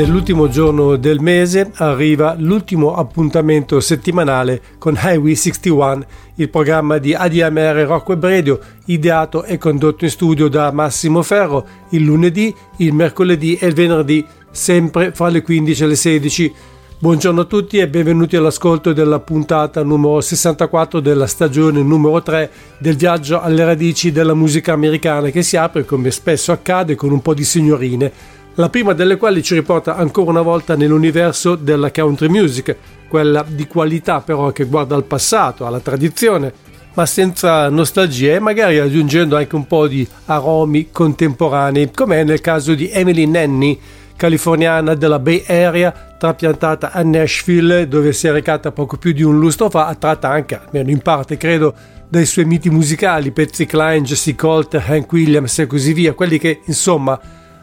Nell'ultimo giorno del mese arriva l'ultimo appuntamento settimanale con Highway 61, il programma di ADMR Rock Web Radio, ideato e condotto in studio da Massimo Ferro il lunedì, il mercoledì e il venerdì, sempre fra le 15 e le 16. Buongiorno a tutti e benvenuti all'ascolto della puntata numero 64 della stagione numero 3 del viaggio alle radici della musica americana che si apre, come spesso accade, con un po' di signorine la prima delle quali ci riporta ancora una volta nell'universo della country music, quella di qualità però che guarda al passato, alla tradizione, ma senza nostalgia e magari aggiungendo anche un po' di aromi contemporanei, come nel caso di Emily Nanny, californiana della Bay Area, trapiantata a Nashville, dove si è recata poco più di un lustro fa, attratta anche, almeno in parte credo, dai suoi miti musicali, Patsy Cline, Jesse Colt, Hank Williams e così via, quelli che insomma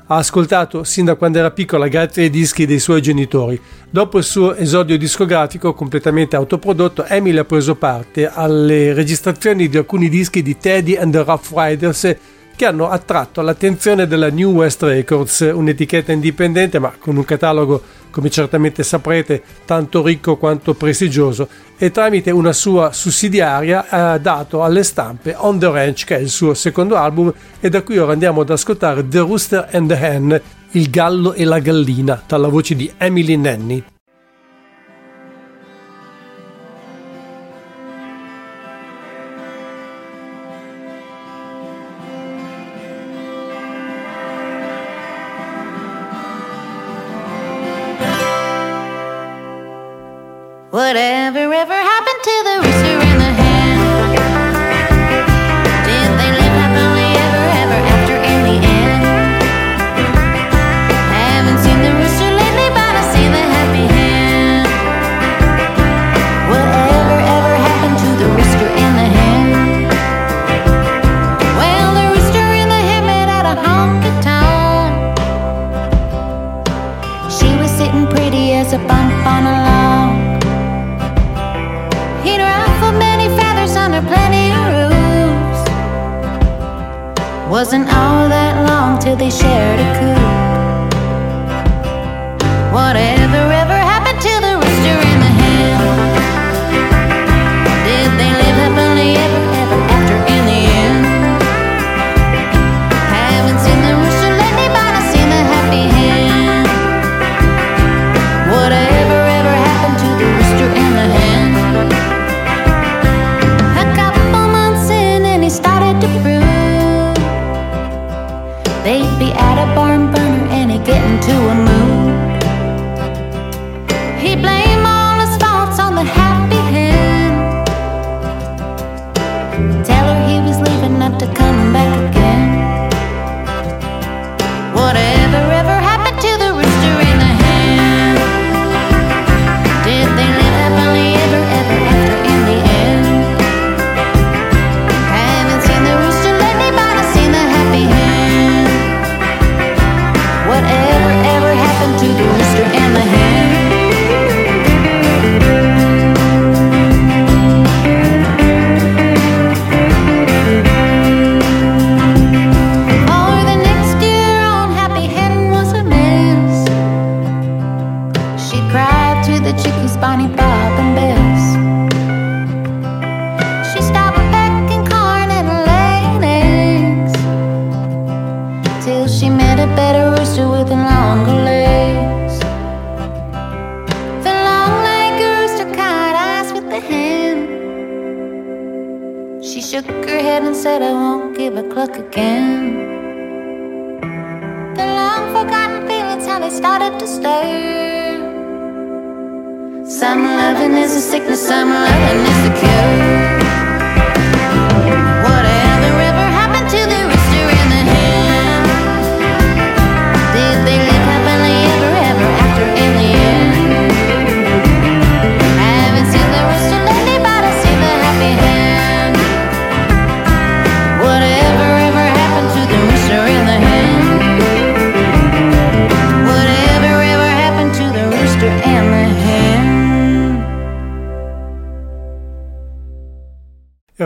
ha ascoltato sin da quando era piccola grazie ai dischi dei suoi genitori. Dopo il suo esordio discografico completamente autoprodotto, Emily ha preso parte alle registrazioni di alcuni dischi di Teddy and the Rough Riders che hanno attratto l'attenzione della New West Records, un'etichetta indipendente ma con un catalogo, come certamente saprete, tanto ricco quanto prestigioso e tramite una sua sussidiaria ha dato alle stampe On the Ranch, che è il suo secondo album, e da qui ora andiamo ad ascoltare The Rooster and the Hen, Il gallo e la gallina, dalla voce di Emily Nanny.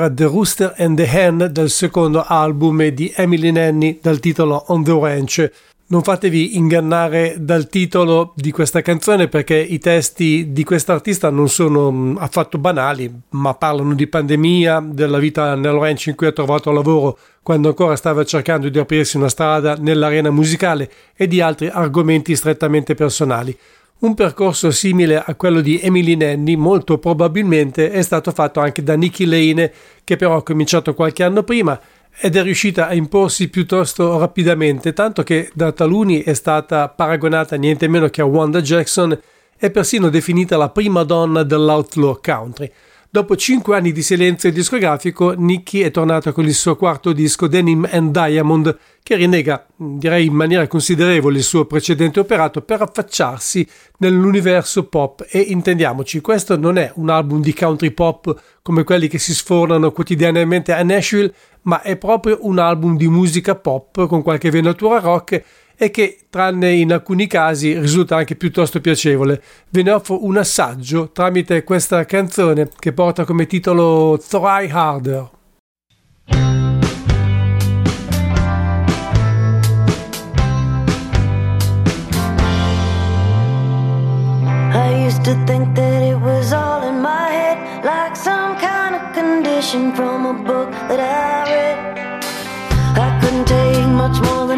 Era The Rooster and the Hen dal secondo album di Emily Nanny dal titolo On the Ranch. Non fatevi ingannare dal titolo di questa canzone perché i testi di quest'artista non sono mm, affatto banali, ma parlano di pandemia, della vita nel ranch in cui ha trovato lavoro quando ancora stava cercando di aprirsi una strada nell'arena musicale e di altri argomenti strettamente personali. Un percorso simile a quello di Emily Nanny molto probabilmente è stato fatto anche da Nicky Lane, che però ha cominciato qualche anno prima ed è riuscita a imporsi piuttosto rapidamente, tanto che da taluni è stata paragonata niente meno che a Wanda Jackson e persino definita la prima donna dell'outlaw country. Dopo cinque anni di silenzio discografico, Nicky è tornata con il suo quarto disco Denim and Diamond, che rinnega, direi in maniera considerevole, il suo precedente operato per affacciarsi nell'universo pop. E intendiamoci, questo non è un album di country pop come quelli che si sfornano quotidianamente a Nashville, ma è proprio un album di musica pop con qualche venatura rock e che, tranne in alcuni casi, risulta anche piuttosto piacevole. Ve ne offro un assaggio tramite questa canzone che porta come titolo Try Harder. To think that it was all in my head, like some kind of condition from a book that I read. I couldn't take much more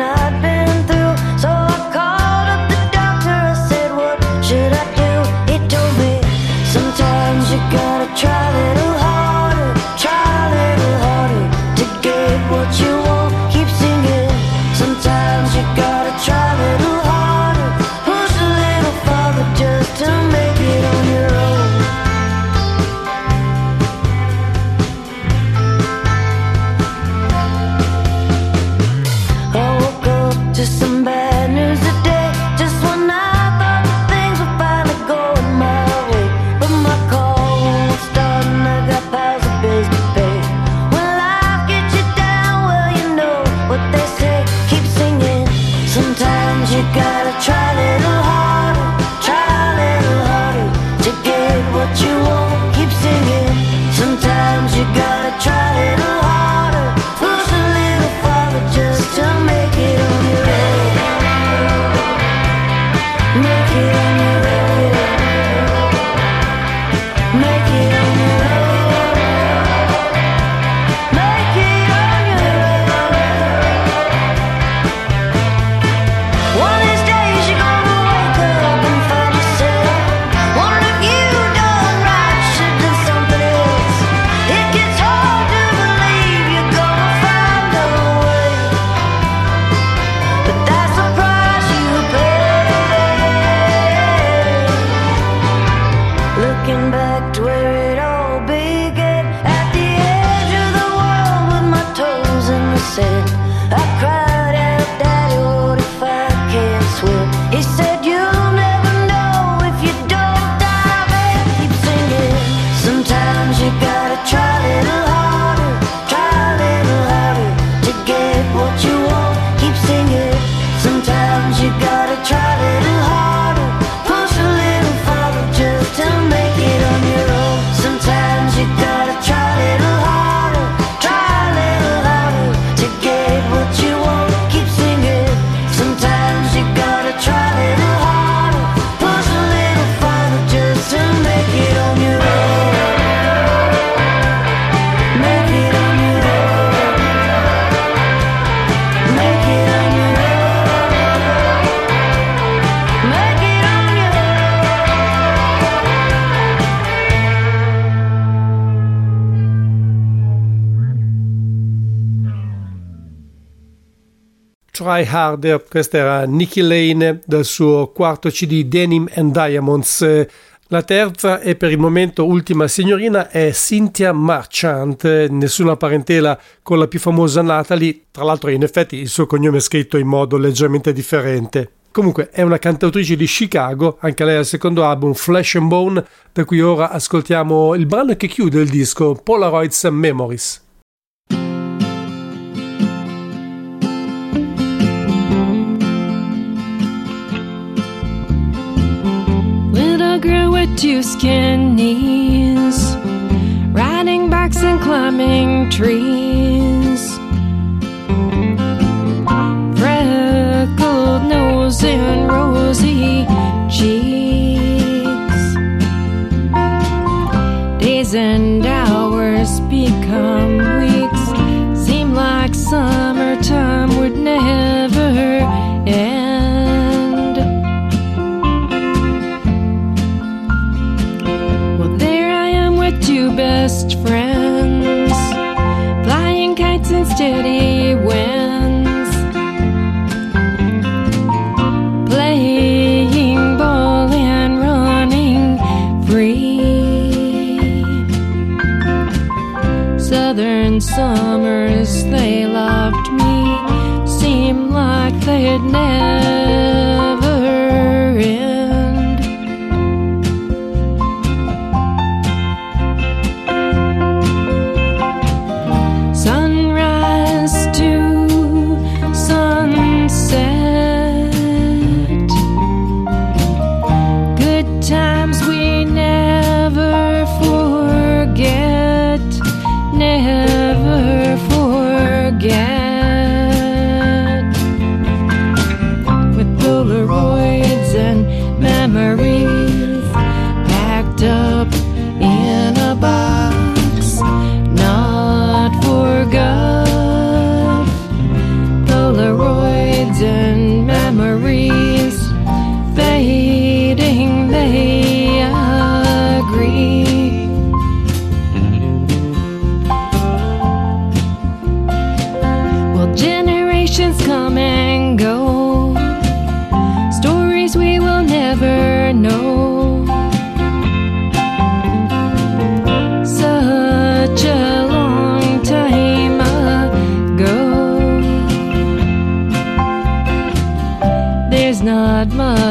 Try Harder, questa era Nicky Lane dal suo quarto CD Denim and Diamonds. La terza e per il momento ultima signorina è Cynthia Marchant, nessuna parentela con la più famosa Natalie, tra l'altro in effetti il suo cognome è scritto in modo leggermente differente. Comunque è una cantautrice di Chicago, anche lei ha il secondo album Flesh and Bone, da cui ora ascoltiamo il brano che chiude il disco Polaroids Memories. Skin knees, riding bikes and climbing trees. Freckled nose and rosy cheeks. Days and hours become weeks. Seem like summertime would never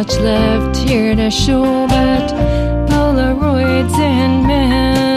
much left here to show but Polaroids and memories.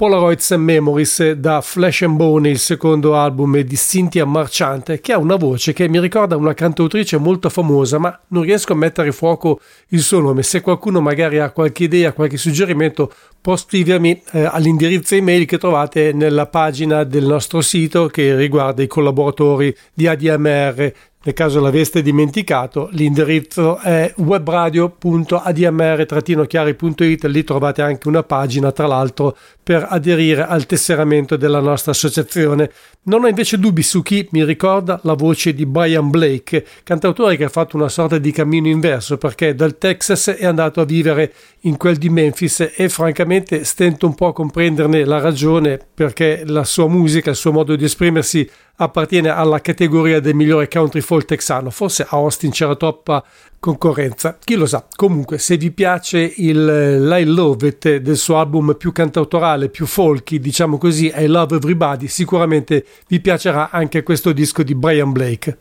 Polaroids and Memories da Flesh and Bone, il secondo album di Cynthia Marchante, che ha una voce che mi ricorda una cantautrice molto famosa, ma non riesco a mettere fuoco il suo nome. Se qualcuno magari ha qualche idea, qualche suggerimento, può scrivermi eh, all'indirizzo email che trovate nella pagina del nostro sito che riguarda i collaboratori di ADMR. Nel caso l'aveste dimenticato, l'indirizzo è webradio.admr-chiari.it, lì trovate anche una pagina tra l'altro per aderire al tesseramento della nostra associazione. Non ho invece dubbi su chi mi ricorda la voce di Brian Blake, cantautore che ha fatto una sorta di cammino inverso perché dal Texas è andato a vivere in quel di Memphis e francamente stento un po' a comprenderne la ragione perché la sua musica, il suo modo di esprimersi appartiene alla categoria del migliore country folk texano. Forse a Austin c'era troppa concorrenza, chi lo sa. Comunque, se vi piace il I Love It del suo album più cantautorale, più folky, diciamo così, I Love Everybody, sicuramente vi piacerà anche questo disco di Brian Blake.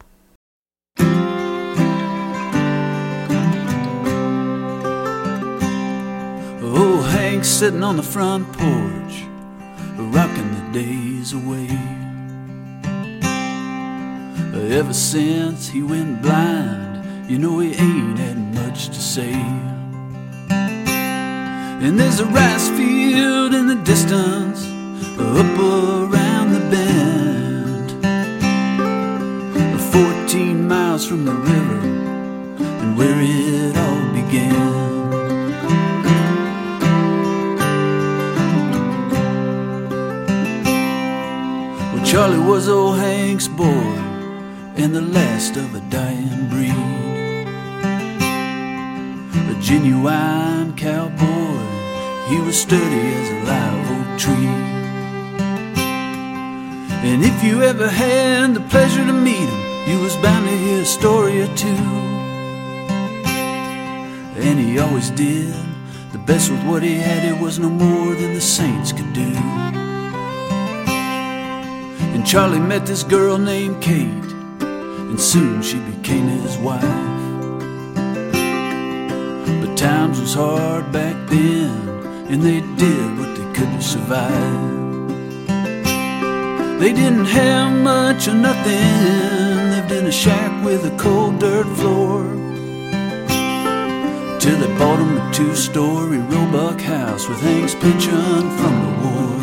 Oh, Hank sitting on the front porch, rocking the days away. Ever since he went blind, you know he ain't had much to say. And there's a rice field in the distance, up around the bend. Fourteen miles from the river, and where it all began. Well, Charlie was old Hank's boy and the last of a dying breed. Genuine cowboy, he was sturdy as a live oak tree. And if you ever had the pleasure to meet him, you was bound to hear a story or two. And he always did the best with what he had, it was no more than the saints could do. And Charlie met this girl named Kate, and soon she became his wife. Times was hard back then, and they did what they could to survive. They didn't have much or nothing, lived in a shack with a cold dirt floor. Till they bought him a two story Roebuck house with Hank's pension from the war.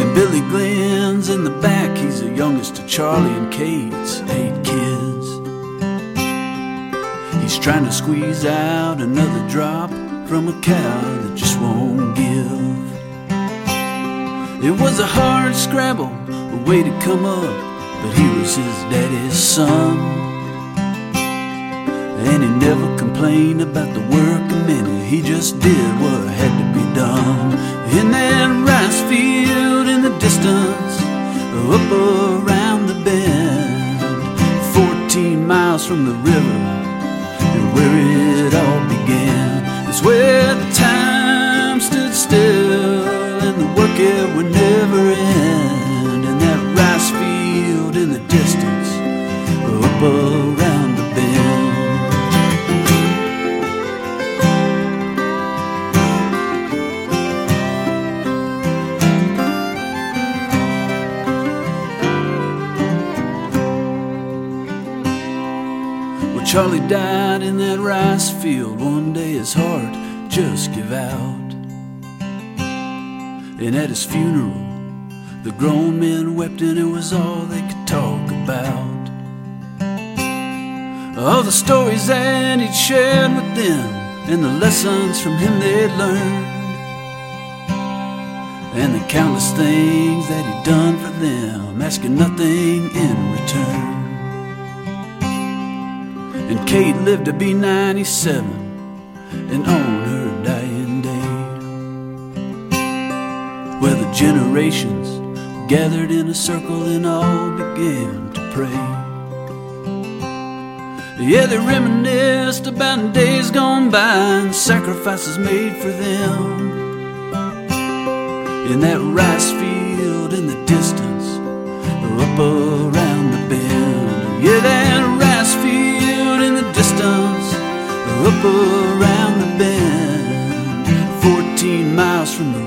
And Billy Glenn's in the back, he's the youngest of Charlie and Kate's eight trying to squeeze out another drop from a cow that just won't give. It was a hard scrabble, a way to come up, but he was his daddy's son. And he never complained about the work of many, he just did what had to be done. In that rice field in the distance, up around the bend, 14 miles from the river, where it all began. It's where the time stood still and the work it would never end. In that rice field in the distance, around Charlie died in that rice field. One day his heart just gave out. And at his funeral, the grown men wept, and it was all they could talk about. All the stories that he'd shared with them, and the lessons from him they'd learned, and the countless things that he'd done for them, asking nothing in return. And Kate lived to be 97 and on her dying day, where the generations gathered in a circle and all began to pray. Yeah, they reminisced about days gone by and sacrifices made for them. In that rice field in the distance, up around up around the bend. 14 miles from the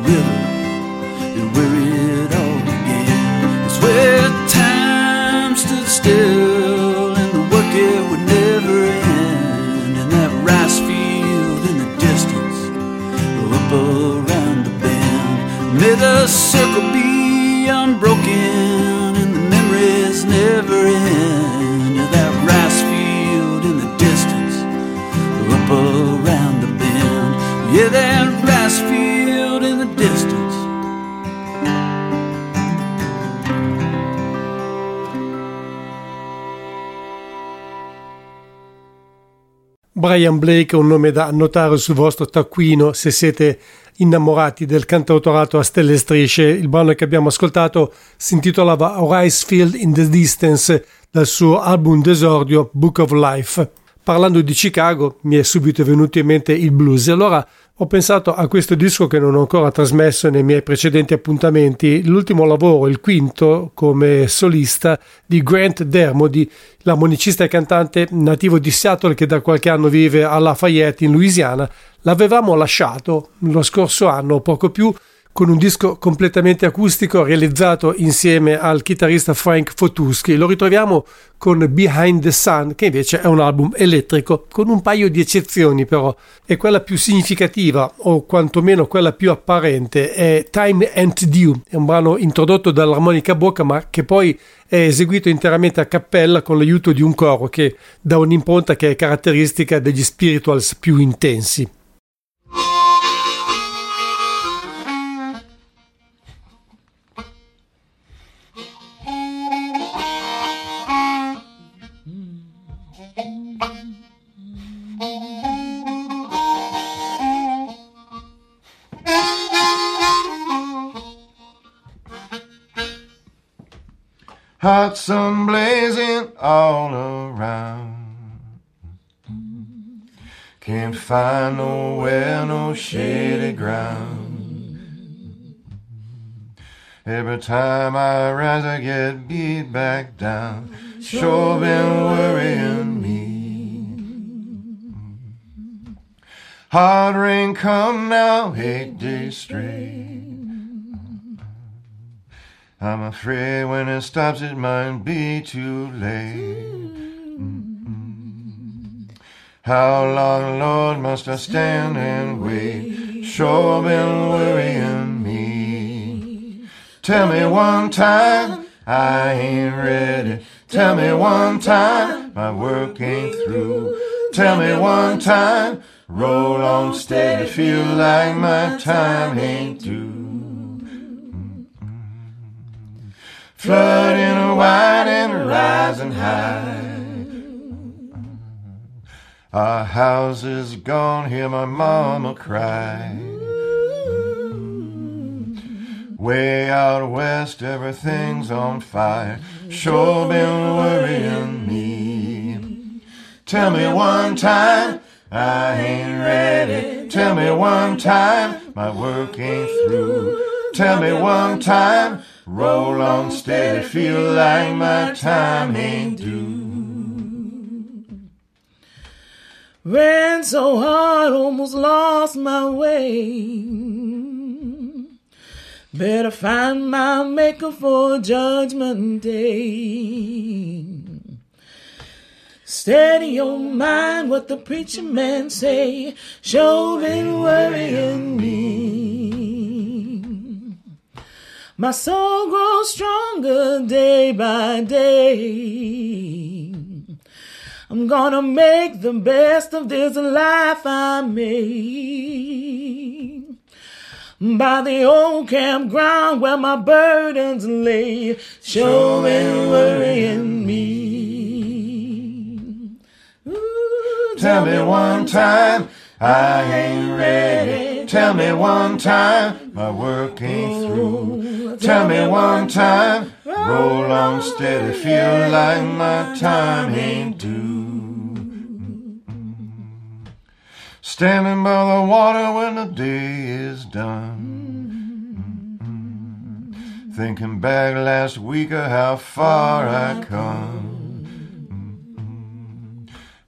Brian Blake è un nome da annotare sul vostro taccuino se siete innamorati del cantautorato a stelle e strisce. Il brano che abbiamo ascoltato si intitolava Horace Field in the Distance dal suo album d'esordio Book of Life. Parlando di Chicago mi è subito venuto in mente il blues e allora ho pensato a questo disco che non ho ancora trasmesso nei miei precedenti appuntamenti, l'ultimo lavoro, il quinto, come solista di Grant Dermody, l'armonicista e cantante nativo di Seattle che da qualche anno vive a Lafayette in Louisiana. L'avevamo lasciato lo scorso anno, poco più, con un disco completamente acustico realizzato insieme al chitarrista Frank Fotuschi. Lo ritroviamo con Behind the Sun, che invece è un album elettrico, con un paio di eccezioni però. E quella più significativa, o quantomeno quella più apparente, è Time and Due, è un brano introdotto dall'armonica bocca, ma che poi è eseguito interamente a cappella con l'aiuto di un coro che dà un'impronta che è caratteristica degli spirituals più intensi. Hot sun blazing all around. Can't find nowhere, no shady ground. Every time I rise, I get beat back down. Sure been worrying me. Hard rain come now, eight days straight. I'm afraid when it stops, it might be too late. Mm-mm. How long, Lord, must I stand and wait? Sure been worrying me. Tell me one time, I ain't ready. Tell me one time, my work ain't through. Tell me one time, roll on steady, feel like my time ain't due. Flooding a wide and rising high. Our house is gone, hear my mama cry. Way out west, everything's on fire. Sure been worrying me. Tell me one time, I ain't ready. Tell me one time, my work ain't through. Tell me one time, roll on steady, feel like my time ain't due. Ran so hard, almost lost my way. Better find my maker for judgment day. Steady your mind, what the preacher man say. Sure been worrying me. My soul grows stronger day by day. I'm gonna make the best of this life I made. By the old campground where my burdens lay, sure been worrying me. Ooh, Tell me one time, I ain't ready. Tell me one time, my work ain't through. Tell me one time, roll on steady, feel like my time ain't due. Standing by the water when the day is done. Thinking back last week of how far I come.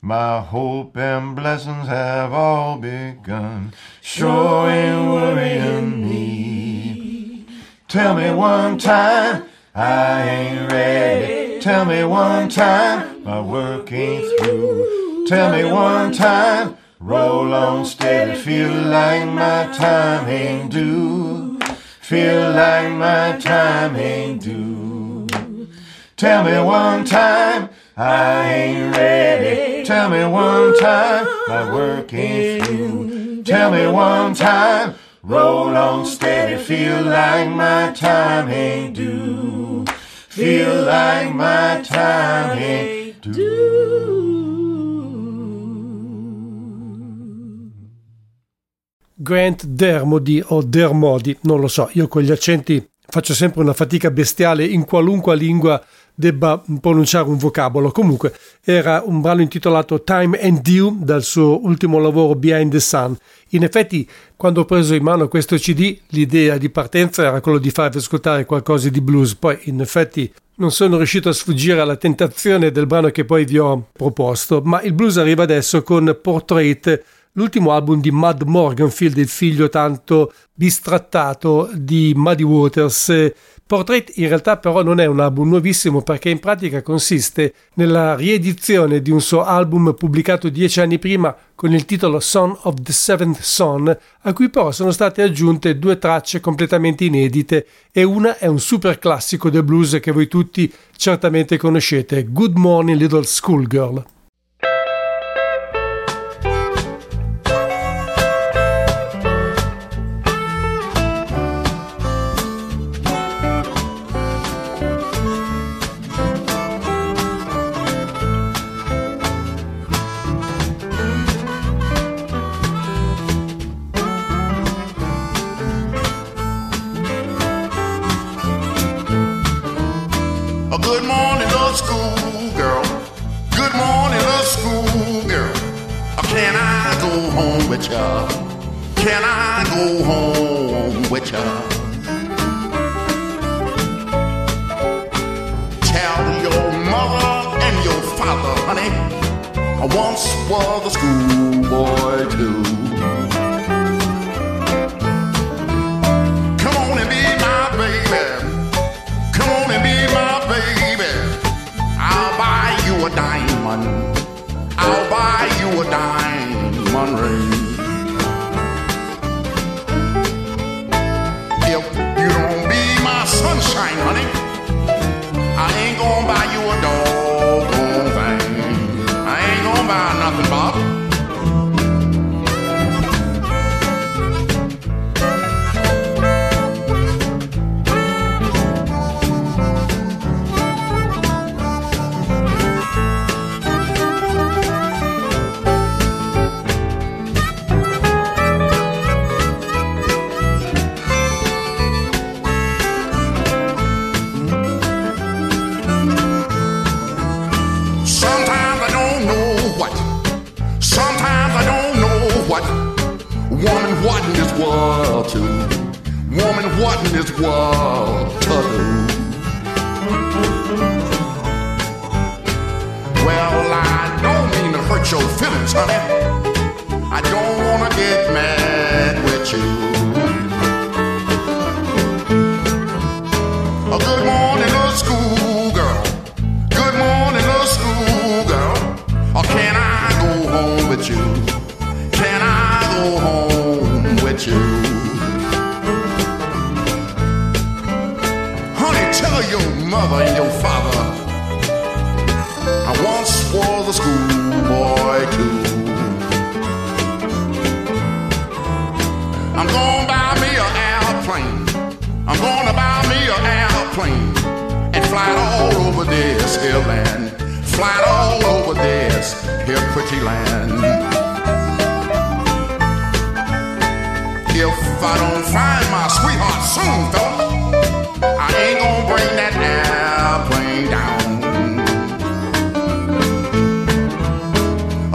My hope and blessings have all begun. Sure ain't worrying me. Tell me one time, I ain't ready. Tell me one time, my work ain't through. Tell me one time, roll on steady, feel like my time ain't due. Feel like my time ain't due. Tell me one time, I ain't ready. Tell me one time my work is through. Tell me one time. Roll on steady, feel like my time ain't due. Feel like my time ain't due. Grant Dermody o Dermody, non lo so, io con gli accenti faccio sempre una fatica bestiale in qualunque lingua debba pronunciare un vocabolo. Comunque era un brano intitolato Time and Due dal suo ultimo lavoro Behind the Sun. In effetti, quando ho preso in mano questo CD, l'idea di partenza era quello di farvi ascoltare qualcosa di blues. Poi, in effetti, non sono riuscito a sfuggire alla tentazione del brano che poi vi ho proposto, ma il blues arriva adesso con Portrait l'ultimo album di Mud Morganfield, il figlio tanto bistrattato di Muddy Waters. Portrait in realtà però non è un album nuovissimo perché in pratica consiste nella riedizione di un suo album pubblicato dieci anni prima con il titolo Son of the Seventh Son, a cui però sono state aggiunte due tracce completamente inedite e una è un super classico del blues che voi tutti certamente conoscete, Good Morning Little Schoolgirl. Bye.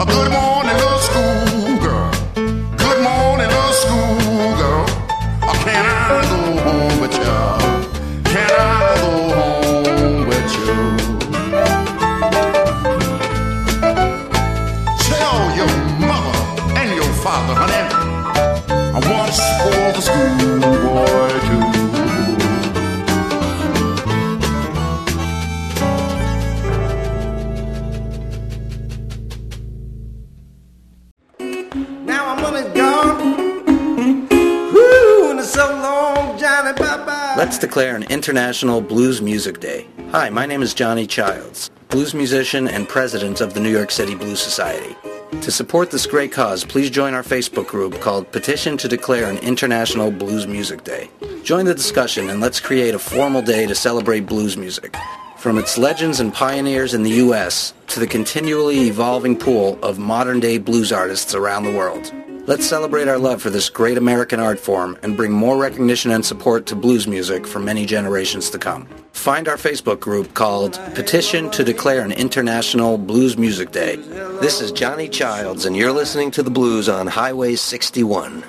Good morning, declare an International Blues Music Day. Hi, my name is Johnny Childs, blues musician and president of the New York City Blues Society. To support this great cause, please join our Facebook group called Petition to Declare an International Blues Music Day. Join the discussion and let's create a formal day to celebrate blues music. From its legends and pioneers in the U.S. to the continually evolving pool of modern-day blues artists around the world. Let's celebrate our love for this great American art form and bring more recognition and support to blues music for many generations to come. Find our Facebook group called Petition to Declare an International Blues Music Day. This is Johnny Childs and you're listening to the blues on Highway 61.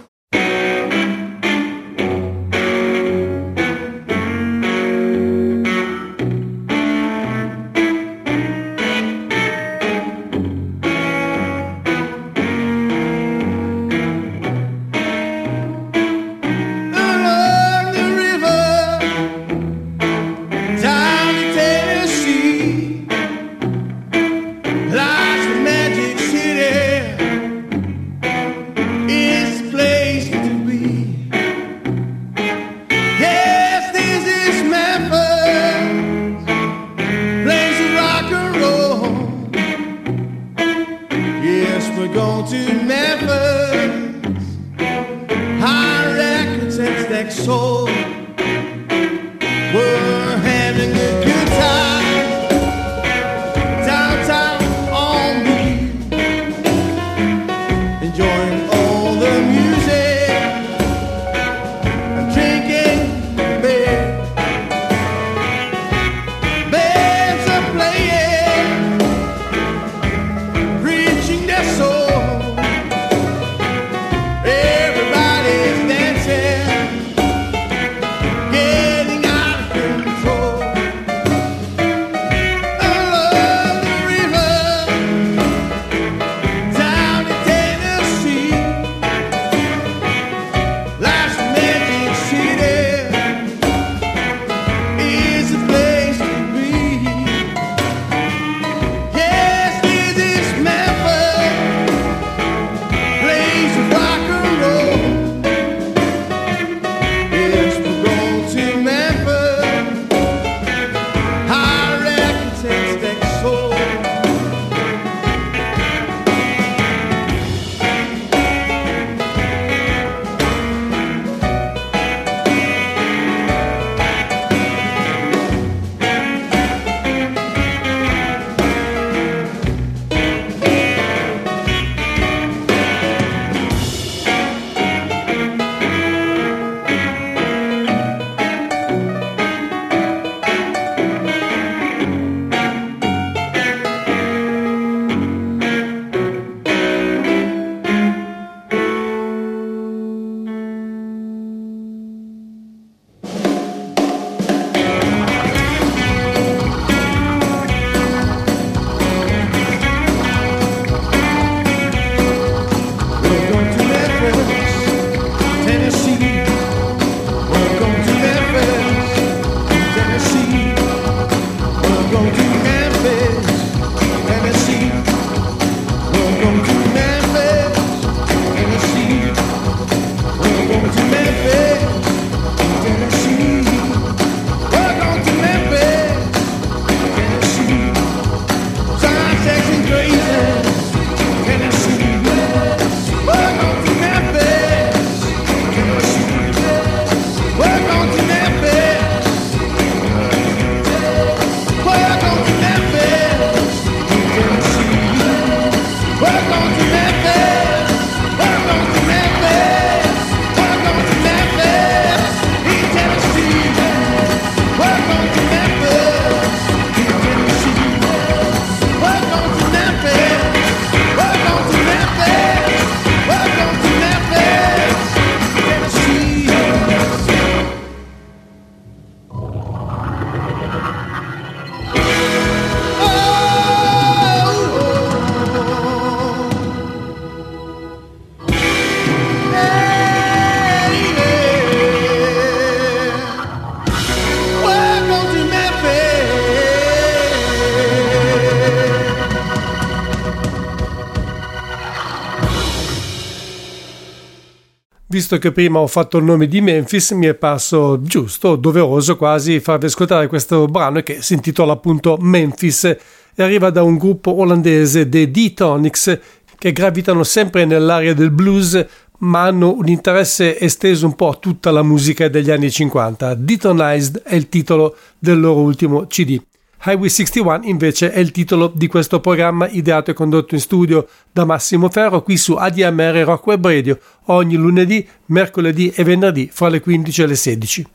Visto che prima ho fatto il nome di Memphis, mi è parso giusto, doveroso quasi farvi ascoltare questo brano che si intitola appunto Memphis e arriva da un gruppo olandese dei D-Tonics che gravitano sempre nell'area del blues ma hanno un interesse esteso un po' a tutta la musica degli anni 50. Detonized è il titolo del loro ultimo CD. Highway 61 invece è il titolo di questo programma ideato e condotto in studio da Massimo Ferro qui su ADMR Rock Radio ogni lunedì, mercoledì e venerdì fra le 15 e le 16.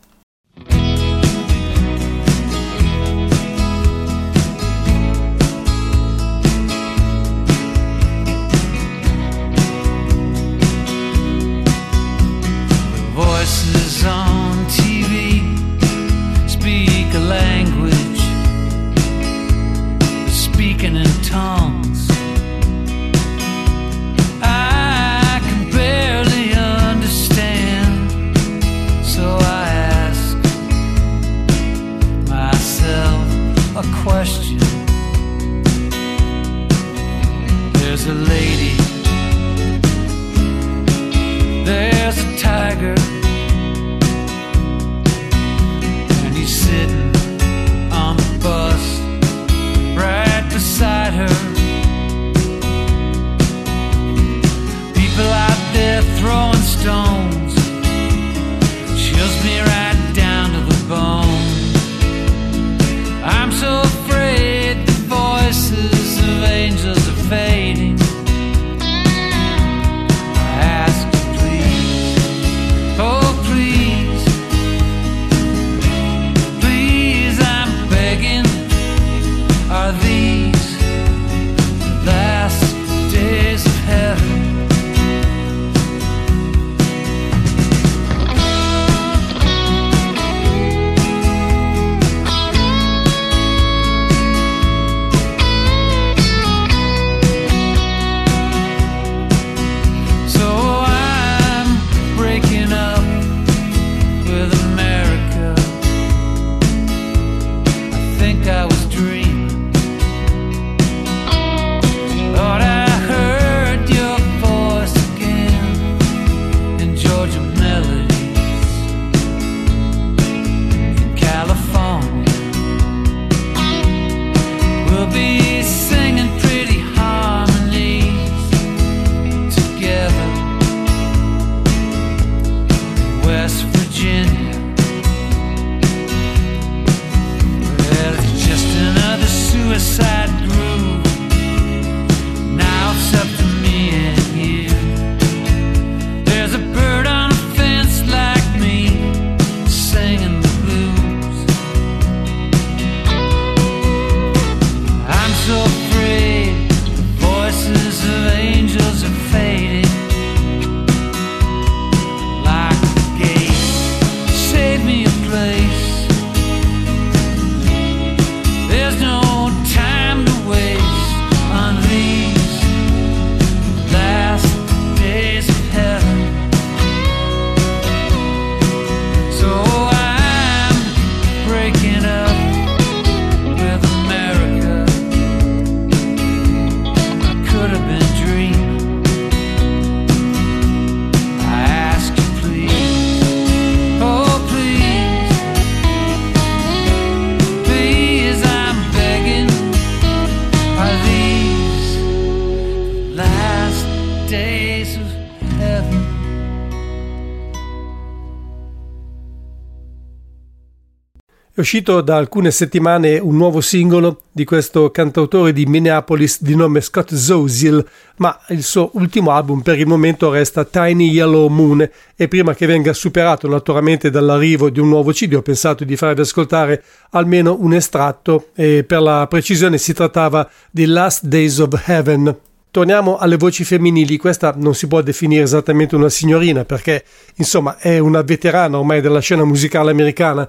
È uscito da alcune settimane un nuovo singolo di questo cantautore di Minneapolis di nome Scott Zozil, ma il suo ultimo album per il momento resta Tiny Yellow Moon e prima che venga superato naturalmente dall'arrivo di un nuovo CD ho pensato di farvi ascoltare almeno un estratto e per la precisione si trattava di Last Days of Heaven. Torniamo alle voci femminili, questa non si può definire esattamente una signorina perché insomma è una veterana ormai della scena musicale americana.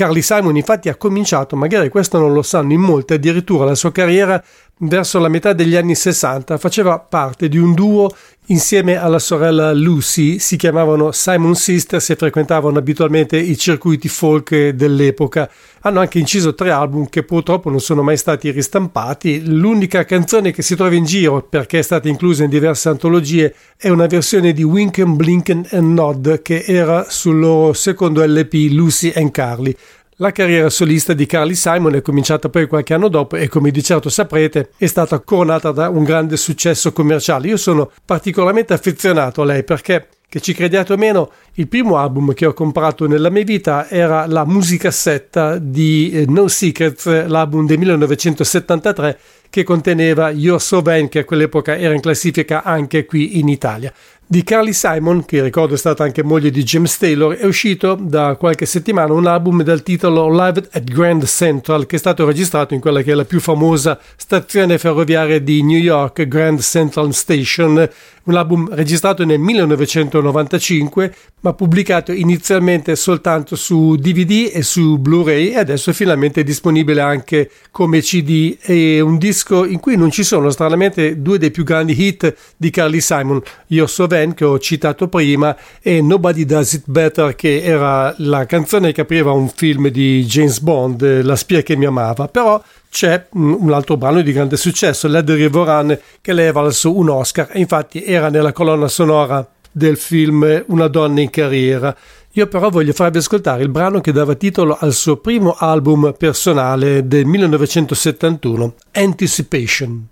Carly Simon infatti ha cominciato, magari questo non lo sanno in molti, addirittura la sua carriera verso la metà degli anni 60, faceva parte di un duo insieme alla sorella Lucy, si chiamavano Simon Sisters e frequentavano abitualmente i circuiti folk dell'epoca. Hanno anche inciso tre album che purtroppo non sono mai stati ristampati. L'unica canzone che si trova in giro, perché è stata inclusa in diverse antologie, è una versione di Winken, Blinken and Nod che era sul loro secondo LP Lucy and Carly. La carriera solista di Carly Simon è cominciata poi qualche anno dopo e come di certo saprete è stata coronata da un grande successo commerciale. Io sono particolarmente affezionato a lei perché che ci crediate o meno, il primo album che ho comprato nella mia vita era la musicassetta di eh, No Secrets, l'album del 1973 che conteneva You're So Vain, che a quell'epoca era in classifica anche qui in Italia. Di Carly Simon, che ricordo è stata anche moglie di James Taylor, è uscito da qualche settimana un album dal titolo Live at Grand Central, che è stato registrato in quella che è la più famosa stazione ferroviaria di New York, Grand Central Station, un album registrato nel 1995, ma pubblicato inizialmente soltanto su DVD e su Blu-ray e adesso è finalmente disponibile anche come CD. È un disco in cui non ci sono stranamente due dei più grandi hit di Carly Simon, Io So Van che ho citato prima e Nobody Does It Better che era la canzone che apriva un film di James Bond, La spia che mi amava, però c'è un altro brano di grande successo, Led River Run, che le è valso un Oscar e infatti era nella colonna sonora del film Una donna in carriera. Io però voglio farvi ascoltare il brano che dava titolo al suo primo album personale del 1971, Anticipation.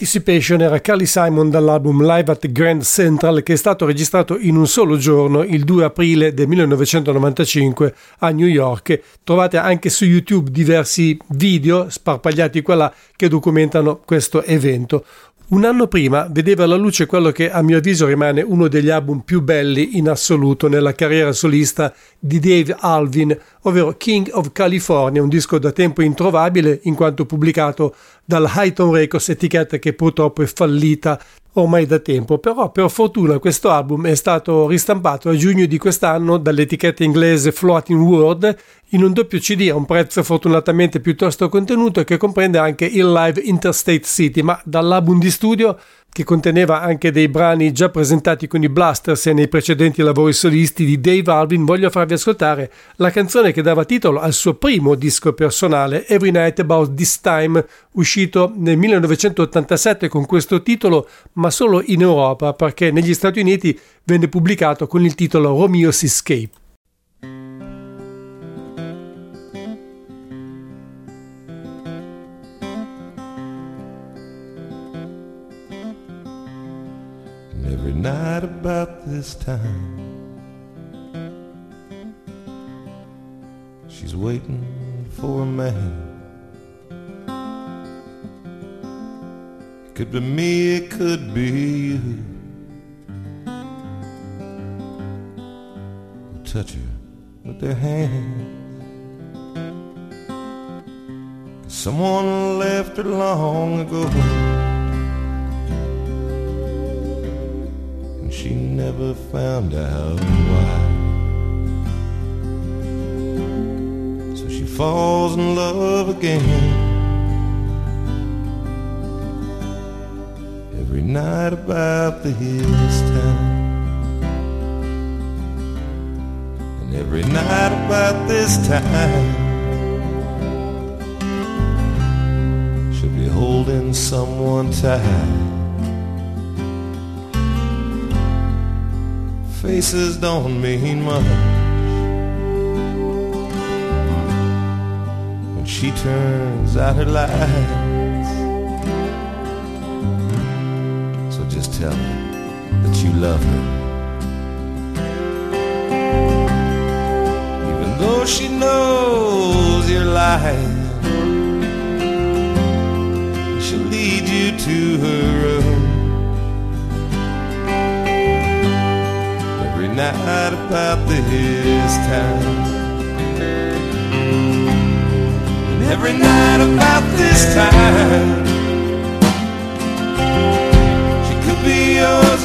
Anticipation era Carly Simon dall'album Live at Grand Central che è stato registrato in un solo giorno il 2 aprile del 1995 a New York. Trovate anche su YouTube diversi video sparpagliati qua là che documentano questo evento. Un anno prima vedeva alla luce quello che a mio avviso rimane uno degli album più belli in assoluto nella carriera solista di Dave Alvin, ovvero King of California, un disco da tempo introvabile in quanto pubblicato dalla Highton Records, etichetta che purtroppo è fallita ormai da tempo, però per fortuna questo album è stato ristampato a giugno di quest'anno dall'etichetta inglese Floating World in un doppio CD a un prezzo fortunatamente piuttosto contenuto che comprende anche il live Interstate City, ma dall'album di studio che conteneva anche dei brani già presentati con i Blasters e nei precedenti lavori solisti di Dave Alvin, voglio farvi ascoltare la canzone che dava titolo al suo primo disco personale, Every Night About This Time, uscito nel 1987 con questo titolo, ma solo in Europa perché negli Stati Uniti venne pubblicato con il titolo Romeo's Escape. Every night about this time, she's waiting for a man. It could be me, it could be you. Touch her with their hands. Someone left her long ago. Never found out why. So she falls in love again. Every night about this time. And every night about this time. She'll be holding someone tight. Faces don't mean much when she turns out her lights. So just tell her that you love her. Even though she knows you're lying, she'll lead you to her every night about this time. And every night about this time. She could be yours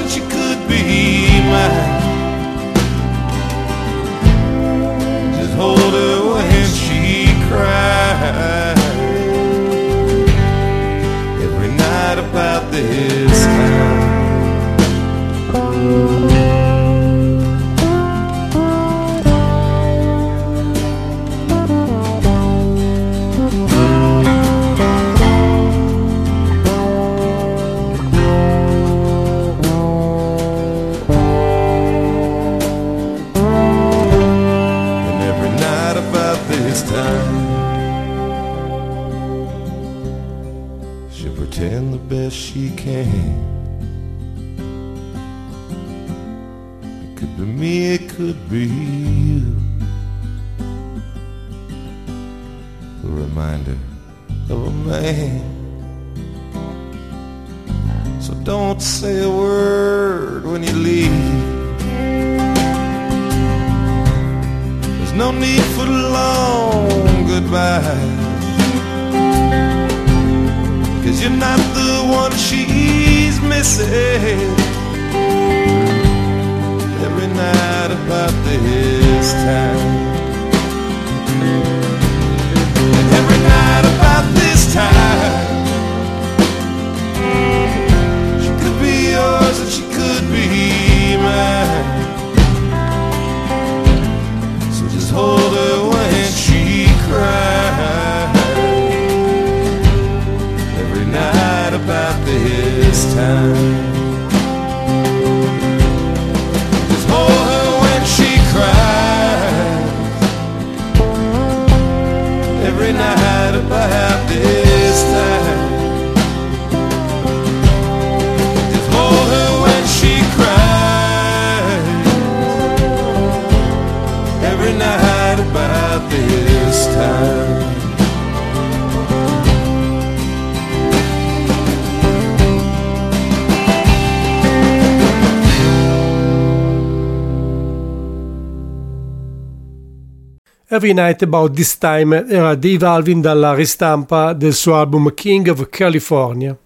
Every Night About This Time era Dave Alvin dalla ristampa del suo album King of California.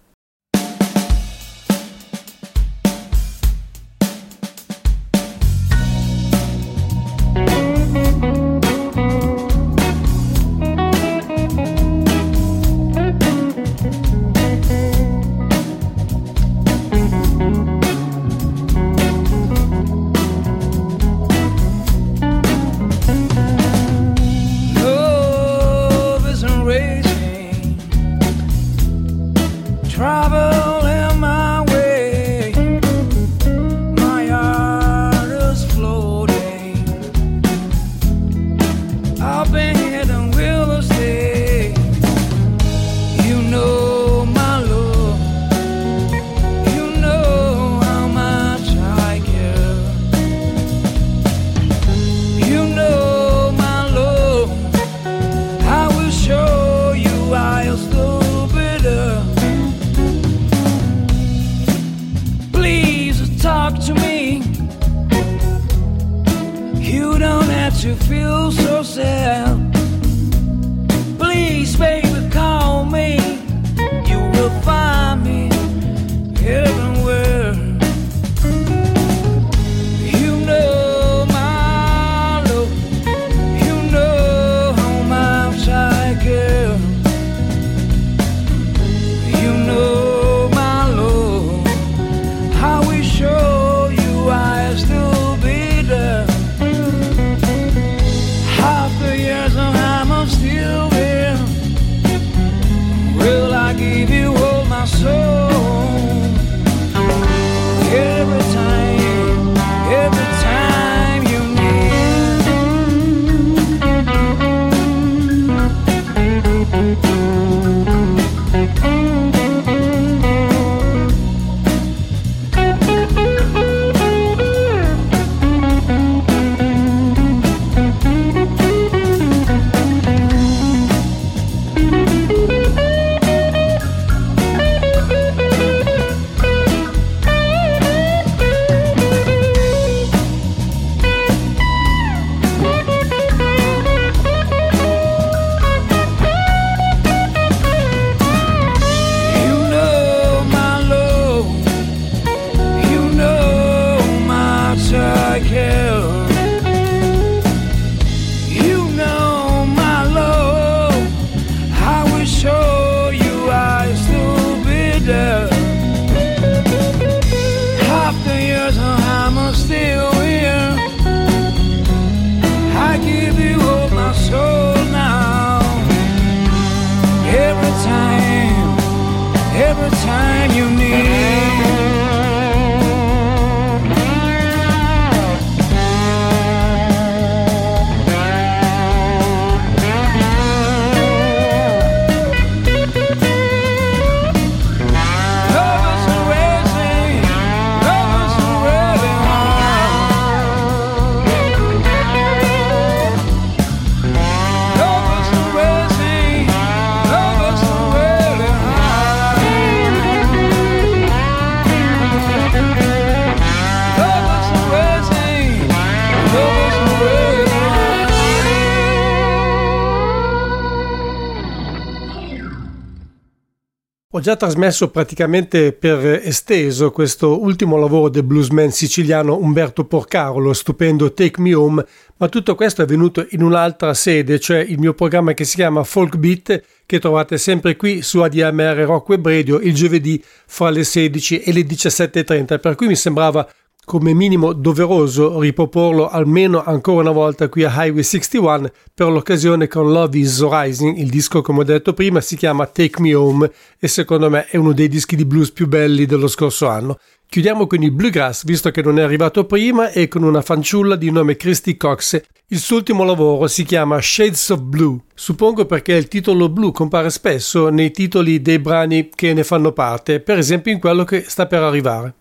Già trasmesso praticamente per esteso questo ultimo lavoro del bluesman siciliano Umberto Porcaro, lo stupendo Take Me Home, ma tutto questo è venuto in un'altra sede, cioè il mio programma che si chiama Folk Beat, che trovate sempre qui su ADMR Rock Web Radio il giovedì fra le 16 e le 17.30, per cui mi sembrava come minimo doveroso riproporlo almeno ancora una volta qui a Highway 61 per l'occasione con Love is Rising, il disco come ho detto prima si chiama Take Me Home e secondo me è uno dei dischi di blues più belli dello scorso anno. Chiudiamo con il bluegrass, visto che non è arrivato prima, e con una fanciulla di nome Christy Cox. Il suo ultimo lavoro si chiama Shades of Blue. Suppongo perché il titolo blu compare spesso nei titoli dei brani che ne fanno parte, per esempio in quello che sta per arrivare.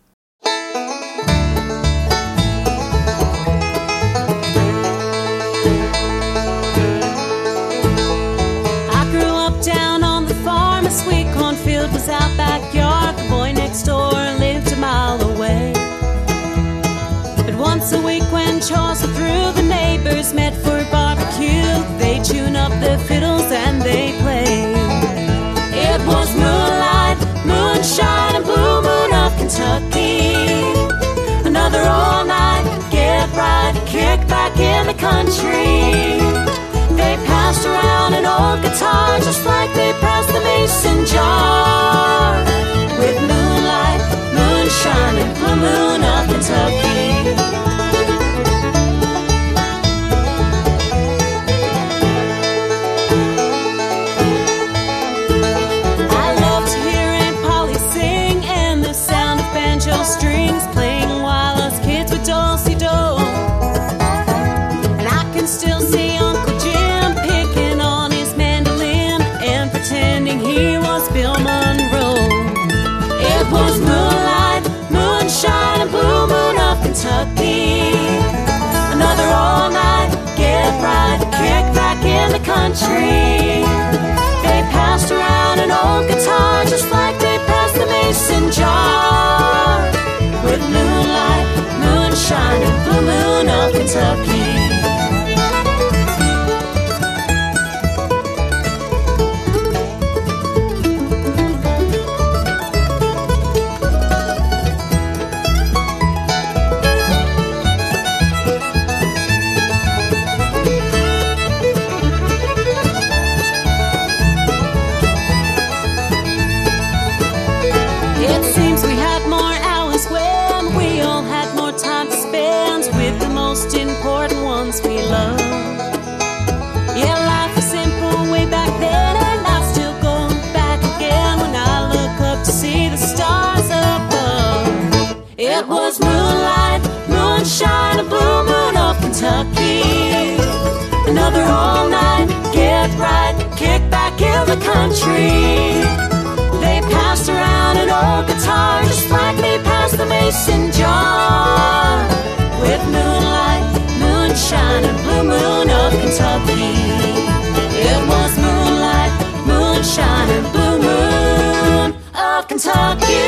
through, the neighbors met for barbecue. They tune up the fiddles and they play. It was moonlight, moonshine, and blue moon of Kentucky. Another all night, get right, kick back in the country. They passed around an old guitar just like they passed the mason jar. With moonlight, moonshine, and blue moon of Kentucky. Country. They passed around an old guitar just like they passed the mason jar. With moonlight, moonshine, and blue moon of Kentucky. Country. They passed around an old guitar just like they passed the mason jar. With moonlight, moonshine, and blue moon of Kentucky. It was moonlight, moonshine, and blue moon of Kentucky.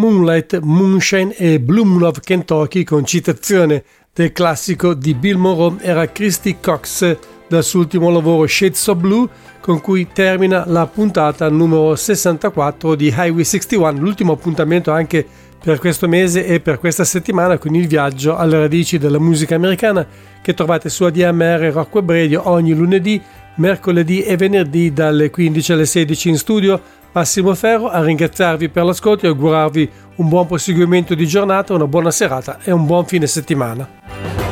Moonlight, Moonshine e Blue Moon of Kentucky con citazione del classico di Bill Monroe era Christy Cox dal suo ultimo lavoro Shades of Blue con cui termina la puntata numero 64 di Highway 61, l'ultimo appuntamento anche per questo mese e per questa settimana con il viaggio alle radici della musica americana che trovate su ADMR Rock Web Radio ogni lunedì, mercoledì e venerdì dalle 15 alle 16 in studio. Massimo Ferro a ringraziarvi per l'ascolto e augurarvi un buon proseguimento di giornata, una buona serata e un buon fine settimana.